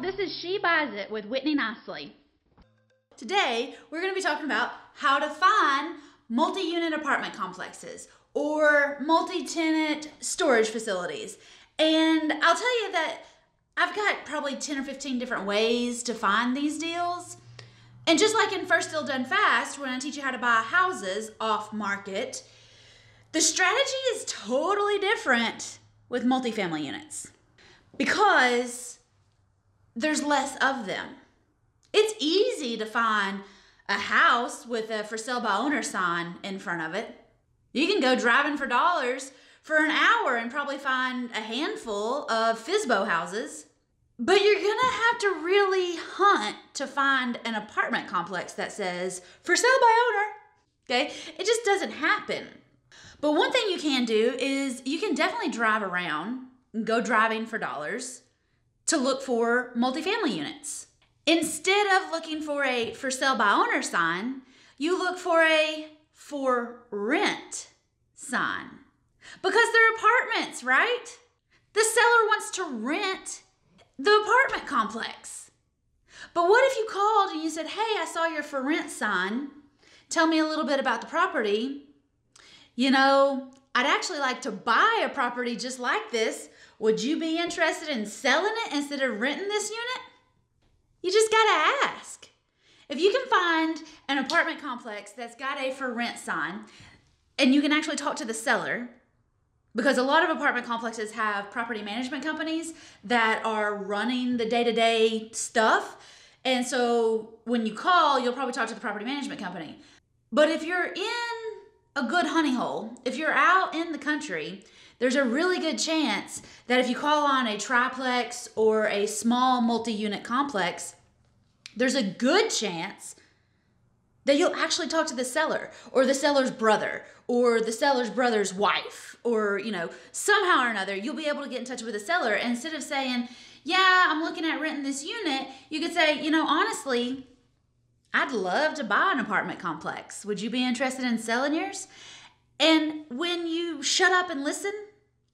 This is She Buys It with Whitney Nicely. Today, we're going to be talking about how to find multi unit apartment complexes or multi tenant storage facilities. And I'll tell you that I've got probably 10 or 15 different ways to find these deals. And just like in First Deal Done Fast, when I teach you how to buy houses off market, the strategy is totally different with multifamily units because there's less of them. It's easy to find a house with a for sale by owner sign in front of it. You can go driving for dollars for an hour and probably find a handful of FSBO houses. But you're gonna have to really hunt to find an apartment complex that says for sale by owner. Okay? It just doesn't happen. But one thing you can do is you can definitely drive around and go driving for dollars to look for multifamily units. Instead of looking for a for sale by owner sign, you look for a for rent sign. Because they're apartments, right? The seller wants to rent the apartment complex. But what if you called and you said, Hey, I saw your for rent sign. Tell me a little bit about the property. You know, I'd actually like to buy a property just like this. Would you be interested in selling it instead of renting this unit? You just gotta ask. If you can find an apartment complex that's got a for rent sign and you can actually talk to the seller, because a lot of apartment complexes have property management companies that are running the day to day stuff. And so when you call, you'll probably talk to the property management company. But if you're in a good honey hole, if you're out in the country, there's a really good chance that if you call on a triplex or a small multi unit complex, there's a good chance that you'll actually talk to the seller or the seller's brother or the seller's brother's wife or you know somehow or another you'll be able to get in touch with the seller. Instead of saying yeah i'm looking at renting this unit you could say you know honestly i'd love to buy an apartment complex. Would you be interested in selling yours? And when you shut up and listen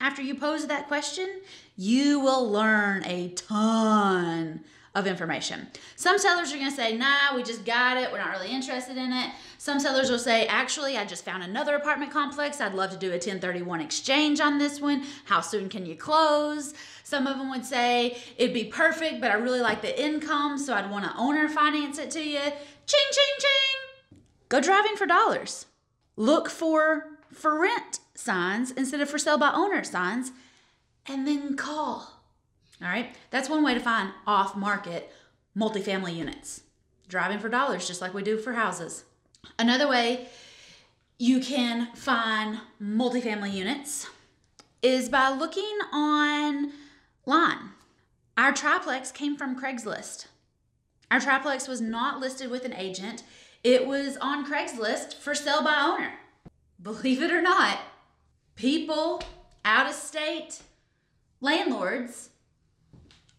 after you pose that question you will learn a ton of information. Some sellers are going to say, nah, we just got it. We're not really interested in it. Some sellers will say, actually, I just found another apartment complex. I'd love to do a 1031 exchange on this one. How soon can you close? Some of them would say, it'd be perfect, but I really like the income, so I'd want to owner finance it to you. Ching, ching, ching. Go driving for dollars. Look for for rent signs instead of for sale by owner signs, and then call. All right, that's one way to find off market multifamily units. Driving for dollars, just like we do for houses. Another way you can find multifamily units is by looking online. Our triplex came from Craigslist. Our triplex was not listed with an agent, it was on Craigslist for sale by owner. Believe it or not, people out of state landlords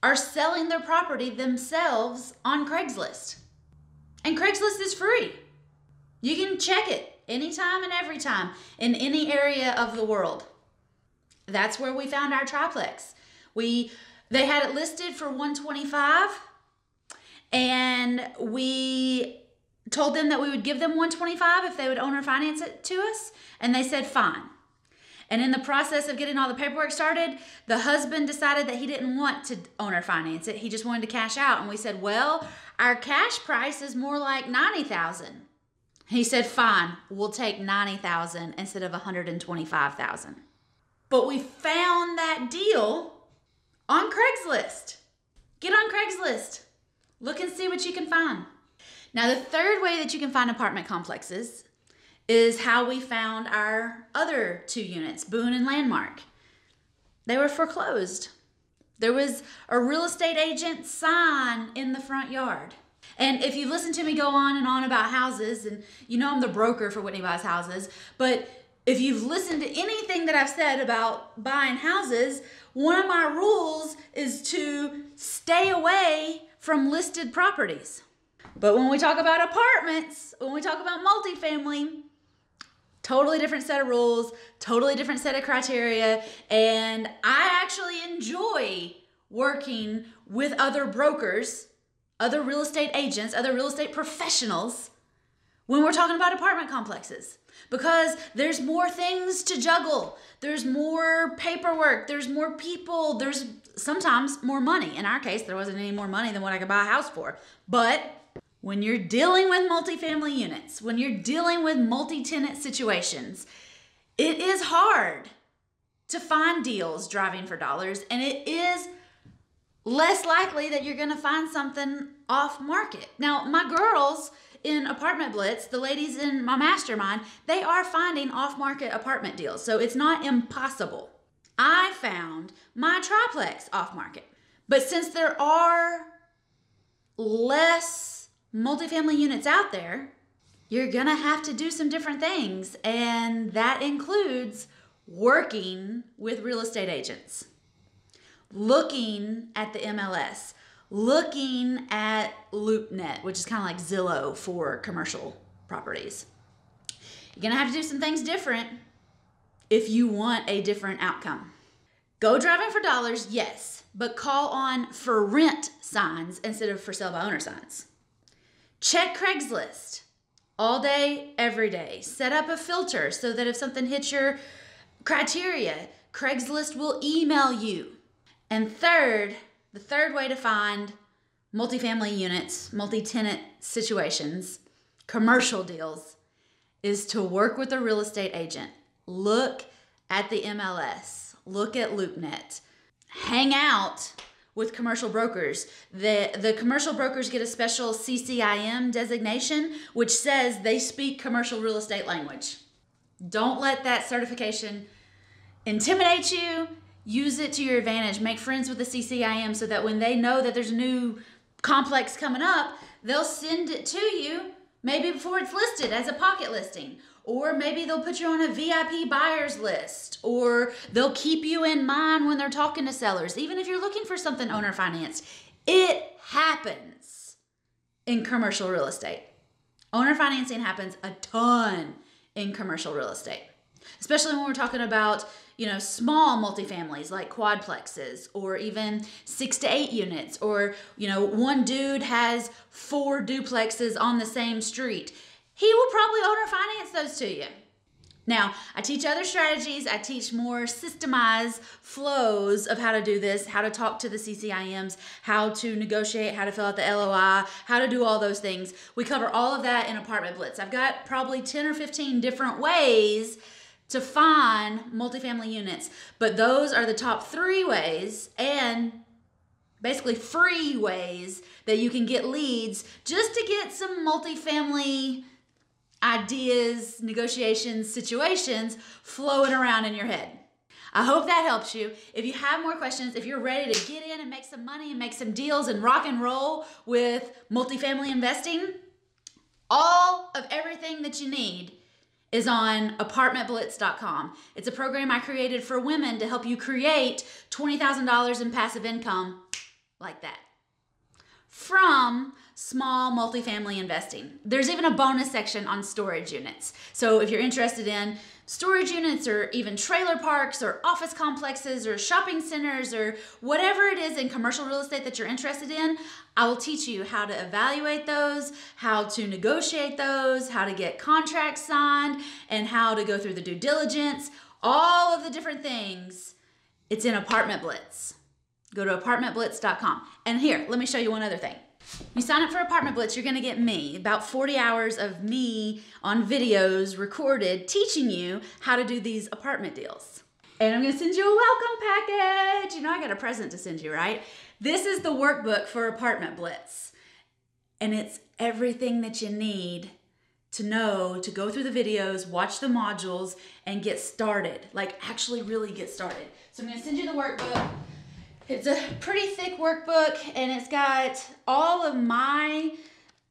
are selling their property themselves on Craigslist. And Craigslist is free. You can check it anytime and every time in any area of the world. That's where we found our triplex. We they had it listed for 125 and we told them that we would give them 125 if they would owner finance it to us and they said fine. And in the process of getting all the paperwork started, the husband decided that he didn't want to owner finance it. He just wanted to cash out. And we said, well, our cash price is more like 90,000. He said, fine, we'll take 90,000 instead of 125,000. But we found that deal on Craigslist. Get on Craigslist. Look and see what you can find. Now, the third way that you can find apartment complexes is how we found our other two units, Boone and Landmark. They were foreclosed. There was a real estate agent sign in the front yard. And if you've listened to me go on and on about houses, and you know I'm the broker for Whitney Buys Houses, but if you've listened to anything that I've said about buying houses, one of my rules is to stay away from listed properties. But when we talk about apartments, when we talk about multifamily, totally different set of rules, totally different set of criteria, and I actually enjoy working with other brokers, other real estate agents, other real estate professionals when we're talking about apartment complexes because there's more things to juggle. There's more paperwork, there's more people, there's sometimes more money. In our case, there wasn't any more money than what I could buy a house for. But when you're dealing with multifamily units, when you're dealing with multi tenant situations, it is hard to find deals driving for dollars, and it is less likely that you're going to find something off market. Now, my girls in Apartment Blitz, the ladies in my mastermind, they are finding off market apartment deals. So it's not impossible. I found my triplex off market. But since there are less multifamily units out there, you're gonna have to do some different things. And that includes working with real estate agents, looking at the MLS, looking at LoopNet, which is kind of like Zillow for commercial properties. You're going to have to do some things different if you want a different outcome. Go driving for dollars, yes, but call on for rent signs instead of for sale by owner signs. Check Craigslist all day, every day. Set up a filter so that if something hits your criteria, Craigslist will email you. And third, the third way to find multifamily units, multi tenant situations, commercial deals is to work with a real estate agent. Look at the MLS, look at LoopNet, hang out with commercial brokers. The, the commercial brokers get a special CCIM designation, which says they speak commercial real estate language. Don't let that certification intimidate you use it to your advantage. Make friends with the CCIM so that when they know that there's a new complex coming up, they'll send it to you maybe before it's listed as a pocket listing. Or maybe they'll put you on a VIP buyers list, or they'll keep you in mind when they're talking to sellers, even if you're looking for something owner financed. It happens in commercial real estate. Owner financing happens a ton in commercial real estate, especially when we're talking about you know, small multifamilies like quadplexes or even six to eight units, or, you know, one dude has four duplexes on the same street. He will probably owner finance those to you. Now, I teach other strategies. I teach more systemized flows of how to do this, how to talk to the CCIMs, how to negotiate, how to fill out the LOI, how to do all those things. We cover all of that in Apartment Blitz. I've got probably 10 or 15 different ways to find multifamily units. But those are the top three ways and basically free ways that you can get leads just to get some multifamily ideas, negotiations, situations flowing around in your head. I hope that helps you. If you have more questions, if you're ready to get in and make some money and make some deals and rock and roll with multifamily investing, all of everything that you need is on apartmentblitz.com. It's a program I created for women to help you create $20,000 in passive income like that from small multifamily investing. There's even a bonus section on storage units. So if you're interested in storage units or even trailer parks or office complexes or shopping centers or whatever it is in commercial real estate that you're interested in, I will teach you how to evaluate those, how to negotiate those, how to get contracts signed, and how to go through the due diligence, all of the different things. It's in Apartment Blitz. Go to apartmentblitz.com. And here, let me show you one other thing. You sign up for Apartment Blitz, you're gonna get me, about 40 hours of me on videos recorded teaching you how to do these apartment deals. And I'm gonna send you a welcome package. You know, I got a present to send you, right? This is the workbook for Apartment Blitz. And it's everything that you need to know to go through the videos, watch the modules, and get started. Like, actually, really get started. So, I'm gonna send you the workbook. It's a pretty thick workbook and it's got all of my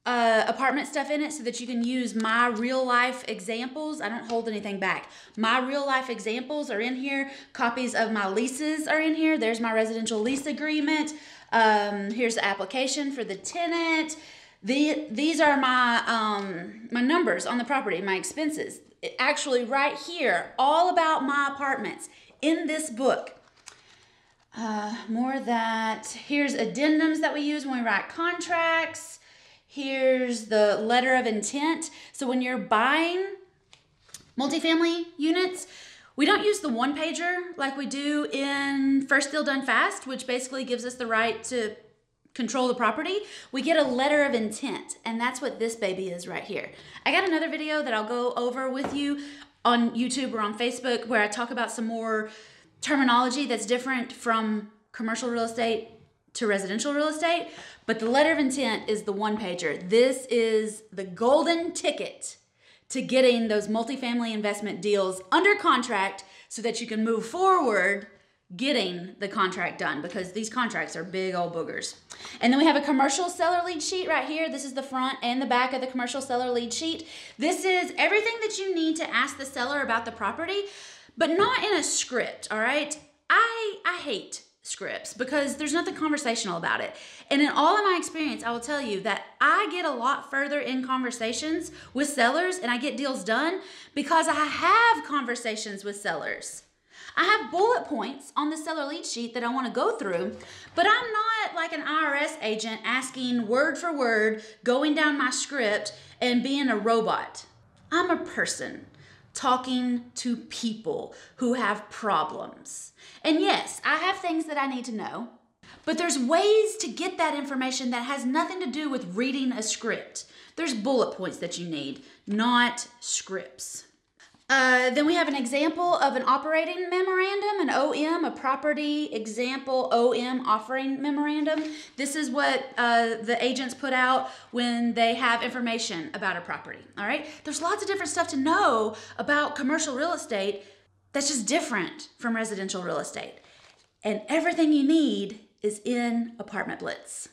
uh, apartment stuff in it so that you can use my real life examples. I don't hold anything back. My real life examples are in here. Copies of my leases are in here. There's my residential lease agreement. Um, here's the application for the tenant. The, these are my, um, my numbers on the property, my expenses. Actually, right here, all about my apartments in this book. Uh, more that here's addendums that we use when we write contracts. Here's the letter of intent. So when you're buying multifamily units, we don't use the one pager like we do in First Deal Done Fast, which basically gives us the right to control the property. We get a letter of intent, and that's what this baby is right here. I got another video that I'll go over with you on YouTube or on Facebook where I talk about some more terminology that's different from commercial real estate to residential real estate. But the letter of intent is the one pager. This is the golden ticket to getting those multifamily investment deals under contract so that you can move forward getting the contract done because these contracts are big old boogers. And then we have a commercial seller lead sheet right here. This is the front and the back of the commercial seller lead sheet. This is everything that you need to ask the seller about the property, but not in a script, all right? I I hate scripts because there's nothing conversational about it. And in all of my experience, I will tell you that I get a lot further in conversations with sellers and I get deals done because I have conversations with sellers. I have bullet points on the seller lead sheet that I want to go through, but I'm not like an IRS agent asking word for word, going down my script and being a robot. I'm a person talking to people who have problems. And yes, I have things that I need to know, but there's ways to get that information that has nothing to do with reading a script. There's bullet points that you need, not scripts. Uh, then we have an example of an operating memorandum, an OM, a property example OM offering memorandum. This is what uh, the agents put out when they have information about a property. All right, there's lots of different stuff to know about commercial real estate that's just different from residential real estate. And everything you need is in Apartment Blitz.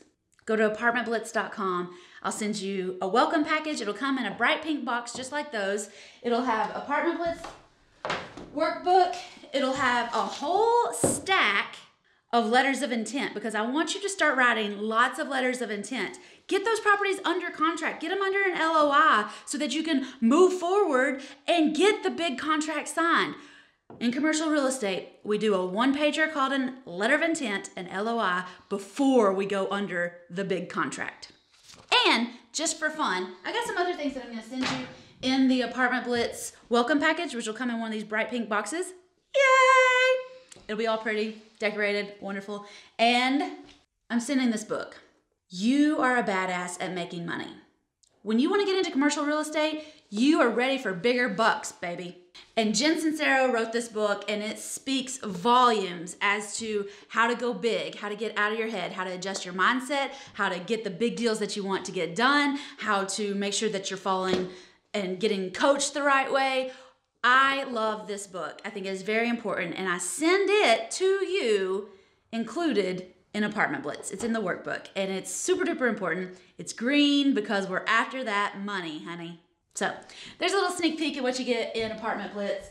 Go to apartmentblitz.com. I'll send you a welcome package. It'll come in a bright pink box just like those. It'll have Apartment Blitz workbook. It'll have a whole stack of letters of intent because I want you to start writing lots of letters of intent. Get those properties under contract, get them under an LOI so that you can move forward and get the big contract signed. In commercial real estate, we do a one pager called a letter of intent, an LOI, before we go under the big contract. And just for fun, I got some other things that I'm going to send you in the Apartment Blitz welcome package, which will come in one of these bright pink boxes. Yay! It'll be all pretty, decorated, wonderful. And I'm sending this book. You are a badass at making money. When you want to get into commercial real estate, you are ready for bigger bucks, baby. And Jen Sincero wrote this book, and it speaks volumes as to how to go big, how to get out of your head, how to adjust your mindset, how to get the big deals that you want to get done, how to make sure that you're following and getting coached the right way. I love this book. I think it is very important, and I send it to you included in Apartment Blitz. It's in the workbook, and it's super duper important. It's green because we're after that money, honey. So there's a little sneak peek at what you get in Apartment Blitz.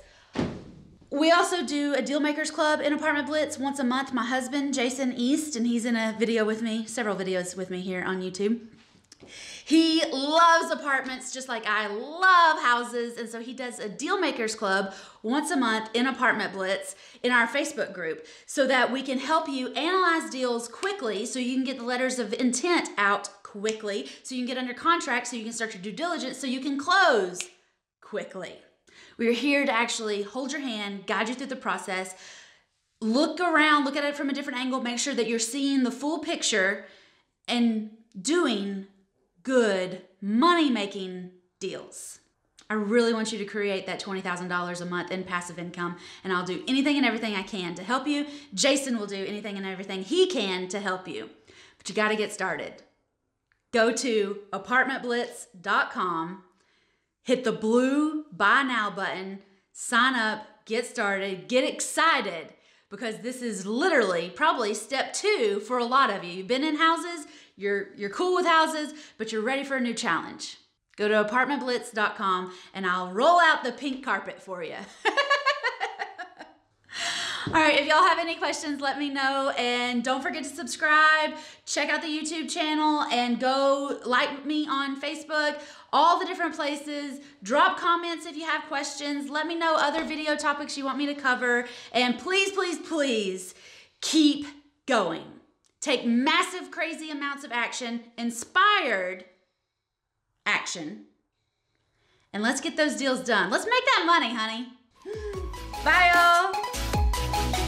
We also do a Deal Makers Club in Apartment Blitz once a month. My husband, Jason East, and he's in a video with me, several videos with me here on YouTube. He loves apartments just like I love houses. And so he does a Deal Makers Club once a month in Apartment Blitz in our Facebook group so that we can help you analyze deals quickly so you can get the letters of intent out quickly, so you can get under contract, so you can start your due diligence, so you can close quickly. We're here to actually hold your hand, guide you through the process, look around, look at it from a different angle, make sure that you're seeing the full picture and doing good money making deals. I really want you to create that $20,000 a month in passive income, and I'll do anything and everything I can to help you. Jason will do anything and everything he can to help you. But you got to get started go to apartmentblitz.com, hit the blue buy now button, sign up, get started, get excited because this is literally probably step 2 for a lot of you. You've been in houses, you're you're cool with houses, but you're ready for a new challenge. Go to apartmentblitz.com and I'll roll out the pink carpet for you. All right, if y'all have any questions, let me know. And don't forget to subscribe, check out the YouTube channel, and go like me on Facebook, all the different places. Drop comments if you have questions. Let me know other video topics you want me to cover. And please, please, please keep going. Take massive, crazy amounts of action, inspired action, and let's get those deals done. Let's make that money, honey. Bye, y'all thank you